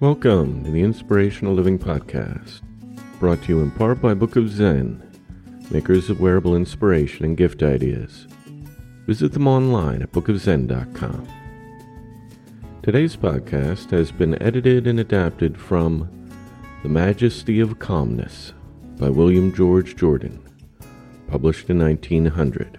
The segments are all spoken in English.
Welcome to the Inspirational Living Podcast, brought to you in part by Book of Zen, makers of wearable inspiration and gift ideas. Visit them online at bookofzen.com. Today's podcast has been edited and adapted from The Majesty of Calmness by William George Jordan, published in 1900.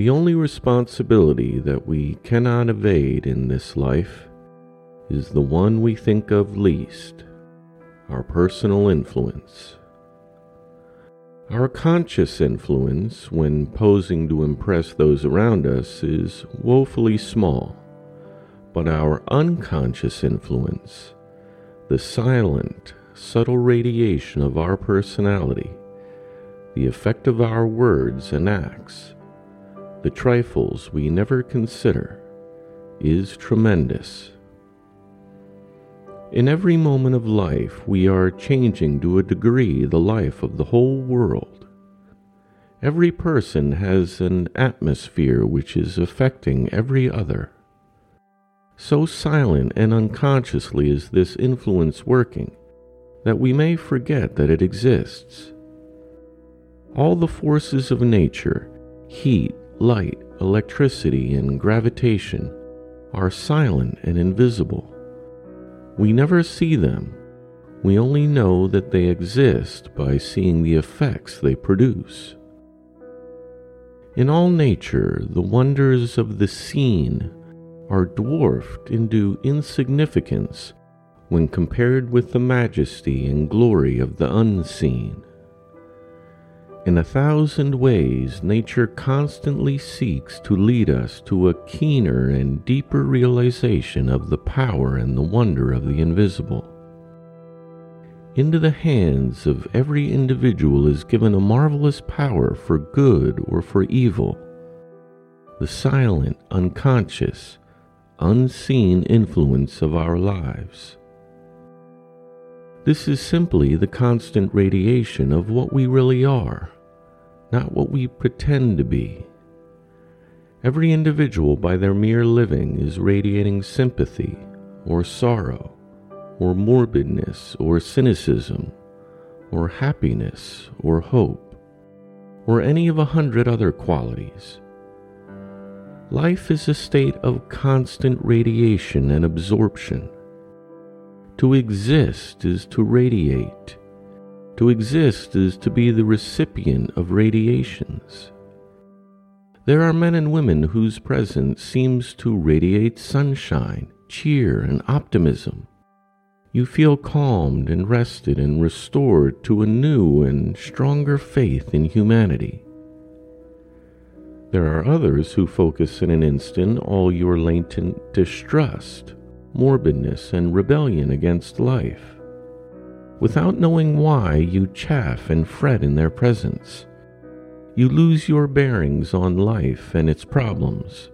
The only responsibility that we cannot evade in this life is the one we think of least our personal influence. Our conscious influence, when posing to impress those around us, is woefully small, but our unconscious influence, the silent, subtle radiation of our personality, the effect of our words and acts, the trifles we never consider, is tremendous. In every moment of life, we are changing to a degree the life of the whole world. Every person has an atmosphere which is affecting every other. So silent and unconsciously is this influence working that we may forget that it exists. All the forces of nature, heat, light, electricity, and gravitation are silent and invisible. We never see them. We only know that they exist by seeing the effects they produce. In all nature, the wonders of the seen are dwarfed into insignificance when compared with the majesty and glory of the unseen. In a thousand ways, nature constantly seeks to lead us to a keener and deeper realization of the power and the wonder of the invisible. Into the hands of every individual is given a marvelous power for good or for evil. The silent, unconscious, unseen influence of our lives. This is simply the constant radiation of what we really are, not what we pretend to be. Every individual, by their mere living, is radiating sympathy, or sorrow, or morbidness, or cynicism, or happiness, or hope, or any of a hundred other qualities. Life is a state of constant radiation and absorption. To exist is to radiate. To exist is to be the recipient of radiations. There are men and women whose presence seems to radiate sunshine, cheer, and optimism. You feel calmed and rested and restored to a new and stronger faith in humanity. There are others who focus in an instant all your latent distrust morbidness, and rebellion against life. Without knowing why, you chaff and fret in their presence. You lose your bearings on life and its problems.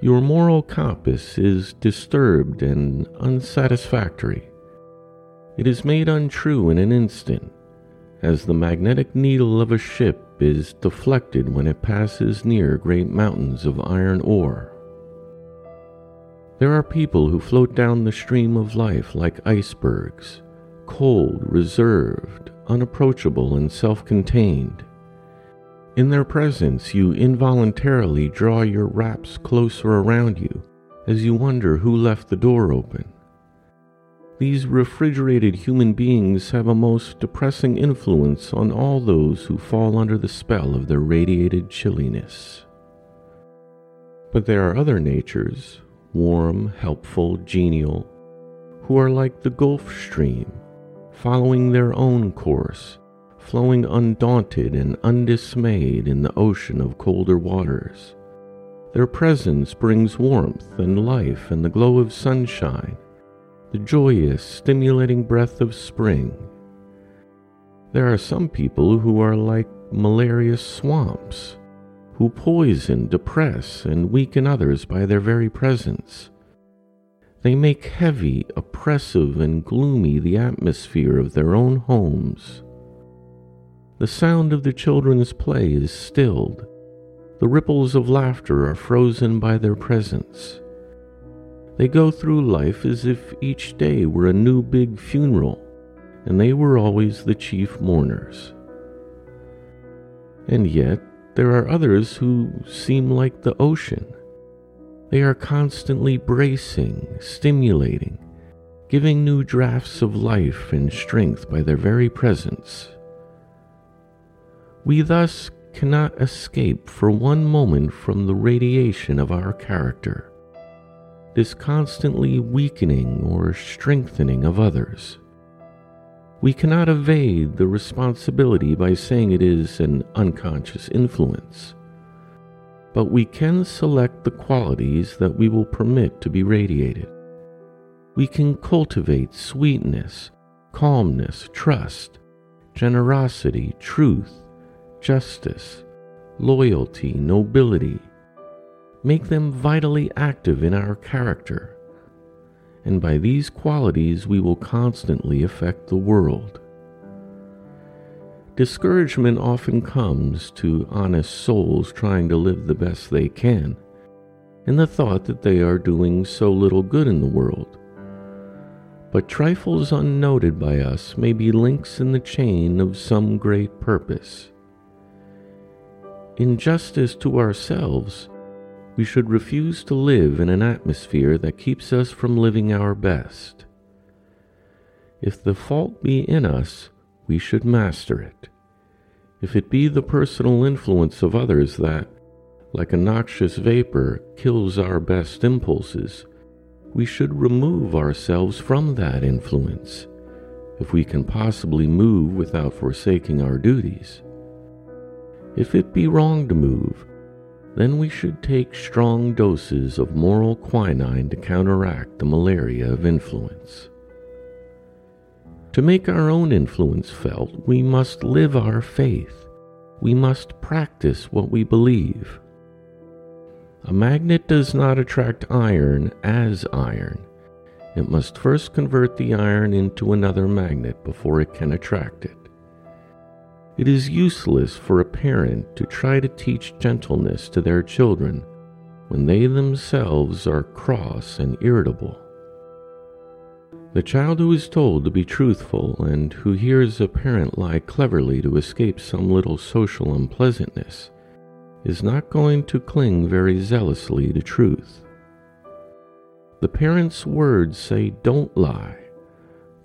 Your moral compass is disturbed and unsatisfactory. It is made untrue in an instant, as the magnetic needle of a ship is deflected when it passes near great mountains of iron ore. There are people who float down the stream of life like icebergs, cold, reserved, unapproachable, and self contained. In their presence, you involuntarily draw your wraps closer around you as you wonder who left the door open. These refrigerated human beings have a most depressing influence on all those who fall under the spell of their radiated chilliness. But there are other natures, warm, helpful, genial, who are like the Gulf Stream, following their own course flowing undaunted and undismayed in the ocean of colder waters. Their presence brings warmth and life and the glow of sunshine, the joyous, stimulating breath of spring. There are some people who are like malarious swamps, who poison, depress, and weaken others by their very presence. They make heavy, oppressive, and gloomy the atmosphere of their own homes. The sound of the children's play is stilled. The ripples of laughter are frozen by their presence. They go through life as if each day were a new big funeral, and they were always the chief mourners. And yet, there are others who seem like the ocean. They are constantly bracing, stimulating, giving new drafts of life and strength by their very presence. We thus cannot escape for one moment from the radiation of our character, this constantly weakening or strengthening of others. We cannot evade the responsibility by saying it is an unconscious influence, but we can select the qualities that we will permit to be radiated. We can cultivate sweetness, calmness, trust, generosity, truth, justice, loyalty, nobility. Make them vitally active in our character. And by these qualities, we will constantly affect the world. Discouragement often comes to honest souls trying to live the best they can, in the thought that they are doing so little good in the world. But trifles unnoted by us may be links in the chain of some great purpose. In justice to ourselves, we should refuse to live in an atmosphere that keeps us from living our best. If the fault be in us, we should master it. If it be the personal influence of others that, like a noxious vapor, kills our best impulses, we should remove ourselves from that influence, if we can possibly move without forsaking our duties. If it be wrong to move, then we should take strong doses of moral quinine to counteract the malaria of influence. To make our own influence felt, we must live our faith. We must practice what we believe. A magnet does not attract iron as iron. It must first convert the iron into another magnet before it can attract it. It is useless for a parent to try to teach gentleness to their children when they themselves are cross and irritable. The child who is told to be truthful and who hears a parent lie cleverly to escape some little social unpleasantness is not going to cling very zealously to truth. The parent's words say, Don't lie,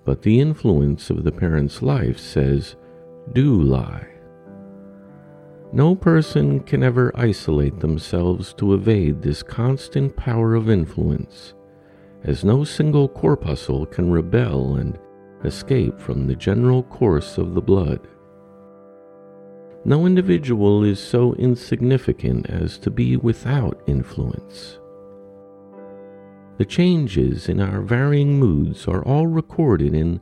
but the influence of the parent's life says, do lie. No person can ever isolate themselves to evade this constant power of influence, as no single corpuscle can rebel and escape from the general course of the blood. No individual is so insignificant as to be without influence. The changes in our varying moods are all recorded in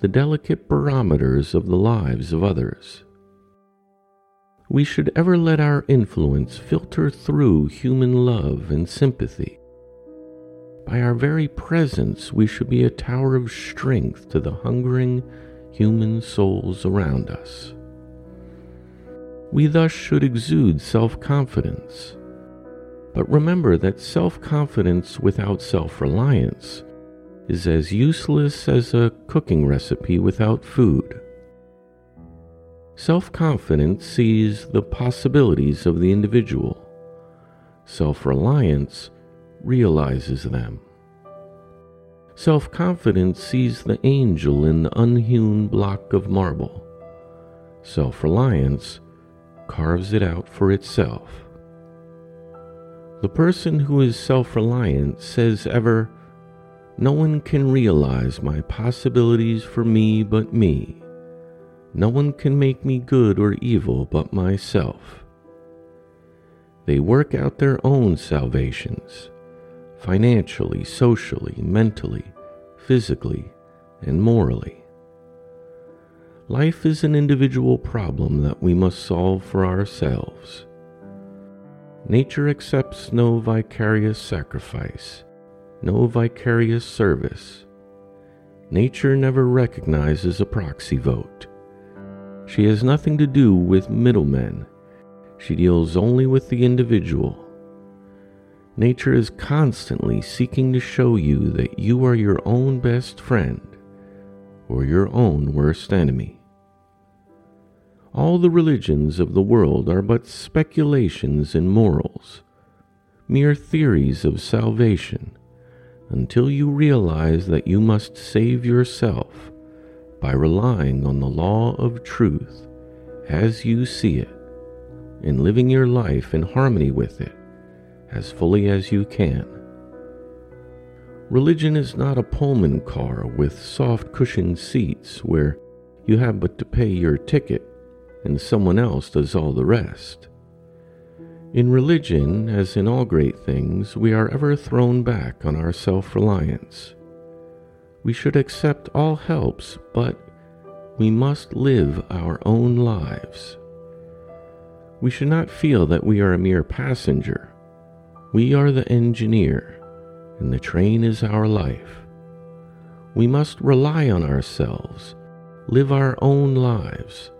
the delicate barometers of the lives of others. We should ever let our influence filter through human love and sympathy. By our very presence, we should be a tower of strength to the hungering human souls around us. We thus should exude self confidence. But remember that self confidence without self reliance is as useless as a cooking recipe without food. Self confidence sees the possibilities of the individual, self reliance realizes them. Self confidence sees the angel in the unhewn block of marble. Self reliance carves it out for itself. The person who is self reliant says ever, No one can realize my possibilities for me but me. No one can make me good or evil but myself. They work out their own salvations, financially, socially, mentally, physically, and morally. Life is an individual problem that we must solve for ourselves. Nature accepts no vicarious sacrifice, no vicarious service. Nature never recognizes a proxy vote. She has nothing to do with middlemen. She deals only with the individual. Nature is constantly seeking to show you that you are your own best friend or your own worst enemy. All the religions of the world are but speculations in morals, mere theories of salvation, until you realize that you must save yourself by relying on the law of truth as you see it and living your life in harmony with it as fully as you can. Religion is not a Pullman car with soft cushioned seats where you have but to pay your ticket and someone else does all the rest. In religion, as in all great things, we are ever thrown back on our self reliance. We should accept all helps, but we must live our own lives. We should not feel that we are a mere passenger. We are the engineer, and the train is our life. We must rely on ourselves, live our own lives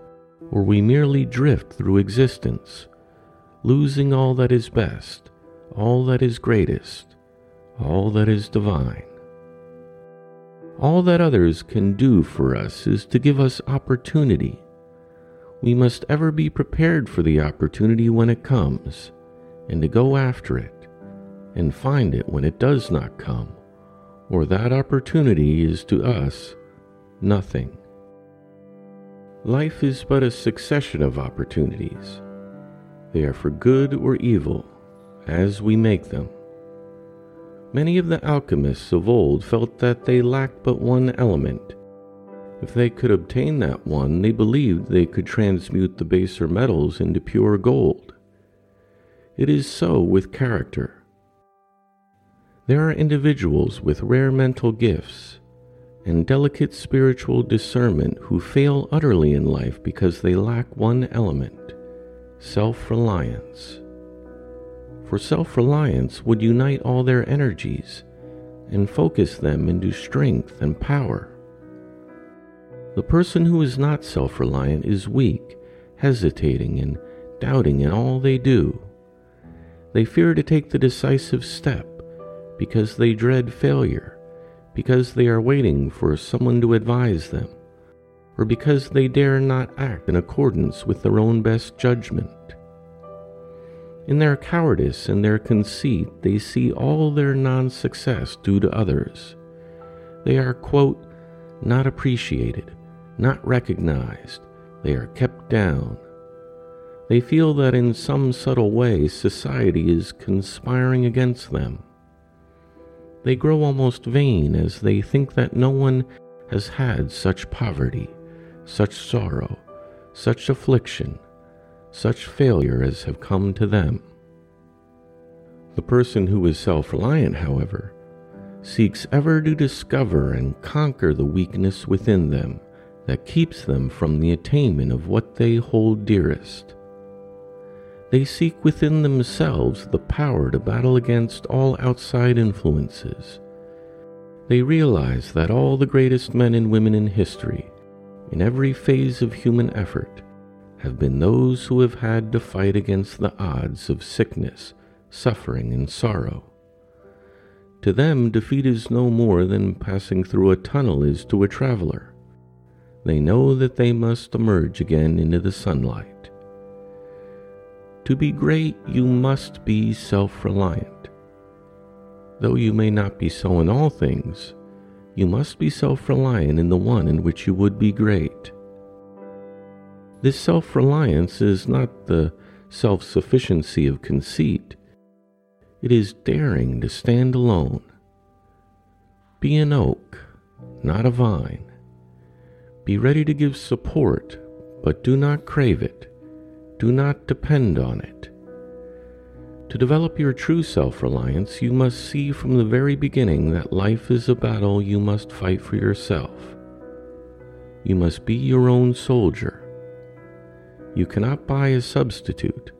or we merely drift through existence, losing all that is best, all that is greatest, all that is divine. All that others can do for us is to give us opportunity. We must ever be prepared for the opportunity when it comes, and to go after it, and find it when it does not come, or that opportunity is to us nothing. Life is but a succession of opportunities. They are for good or evil, as we make them. Many of the alchemists of old felt that they lacked but one element. If they could obtain that one, they believed they could transmute the baser metals into pure gold. It is so with character. There are individuals with rare mental gifts and delicate spiritual discernment who fail utterly in life because they lack one element self reliance. For self reliance would unite all their energies and focus them into strength and power. The person who is not self reliant is weak, hesitating, and doubting in all they do. They fear to take the decisive step because they dread failure because they are waiting for someone to advise them, or because they dare not act in accordance with their own best judgment. In their cowardice and their conceit, they see all their non success due to others. They are, quote, not appreciated, not recognized, they are kept down. They feel that in some subtle way society is conspiring against them. They grow almost vain as they think that no one has had such poverty, such sorrow, such affliction, such failure as have come to them. The person who is self reliant, however, seeks ever to discover and conquer the weakness within them that keeps them from the attainment of what they hold dearest. They seek within themselves the power to battle against all outside influences. They realize that all the greatest men and women in history, in every phase of human effort, have been those who have had to fight against the odds of sickness, suffering, and sorrow. To them, defeat is no more than passing through a tunnel is to a traveler. They know that they must emerge again into the sunlight. To be great, you must be self reliant. Though you may not be so in all things, you must be self reliant in the one in which you would be great. This self reliance is not the self sufficiency of conceit, it is daring to stand alone. Be an oak, not a vine. Be ready to give support, but do not crave it. Do not depend on it. To develop your true self reliance, you must see from the very beginning that life is a battle you must fight for yourself. You must be your own soldier. You cannot buy a substitute.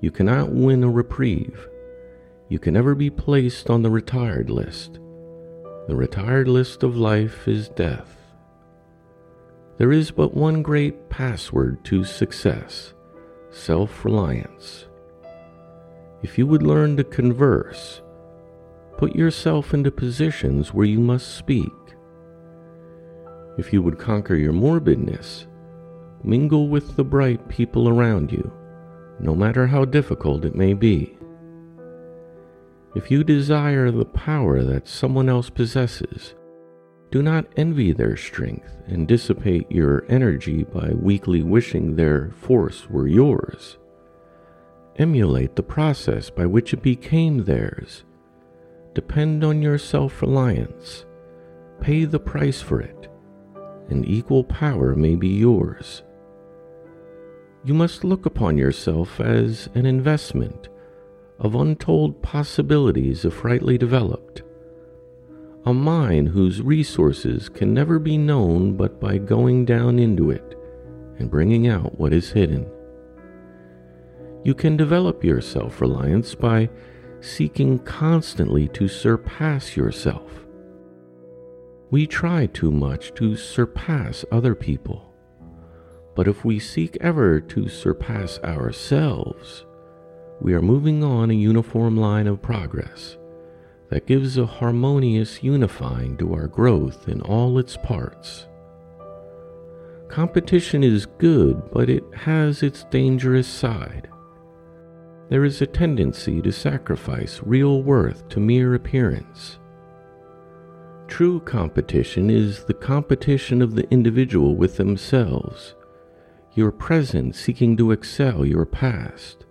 You cannot win a reprieve. You can never be placed on the retired list. The retired list of life is death. There is but one great password to success self reliance. If you would learn to converse, put yourself into positions where you must speak. If you would conquer your morbidness, mingle with the bright people around you, no matter how difficult it may be. If you desire the power that someone else possesses, do not envy their strength and dissipate your energy by weakly wishing their force were yours. Emulate the process by which it became theirs. Depend on your self reliance. Pay the price for it, and equal power may be yours you must look upon yourself as an investment of untold possibilities if rightly developed, a mine whose resources can never be known but by going down into it and bringing out what is hidden. You can develop your self reliance by seeking constantly to surpass yourself. We try too much to surpass other people but if we seek ever to surpass ourselves, we are moving on a uniform line of progress that gives a harmonious unifying to our growth in all its parts. Competition is good, but it has its dangerous side. There is a tendency to sacrifice real worth to mere appearance. True competition is the competition of the individual with themselves your present seeking to excel your past.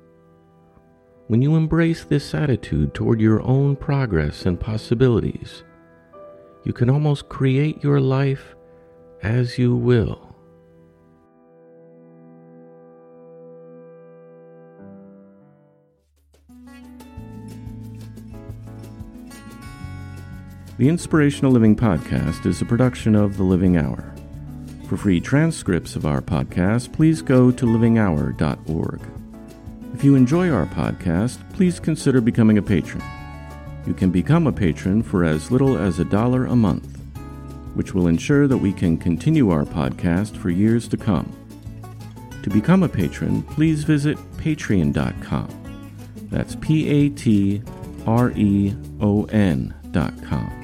When you embrace this attitude toward your own progress and possibilities, you can almost create your life as you will. The Inspirational Living Podcast is a production of The Living Hour. For free transcripts of our podcast, please go to livinghour.org. If you enjoy our podcast, please consider becoming a patron. You can become a patron for as little as a dollar a month, which will ensure that we can continue our podcast for years to come. To become a patron, please visit patreon.com. That's P A T R E O N.com.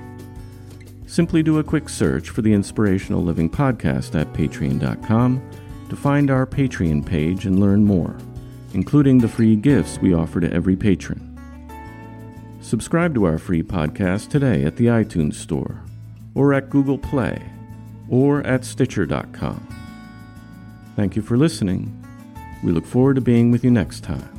Simply do a quick search for the Inspirational Living Podcast at patreon.com to find our Patreon page and learn more, including the free gifts we offer to every patron. Subscribe to our free podcast today at the iTunes Store, or at Google Play, or at Stitcher.com. Thank you for listening. We look forward to being with you next time.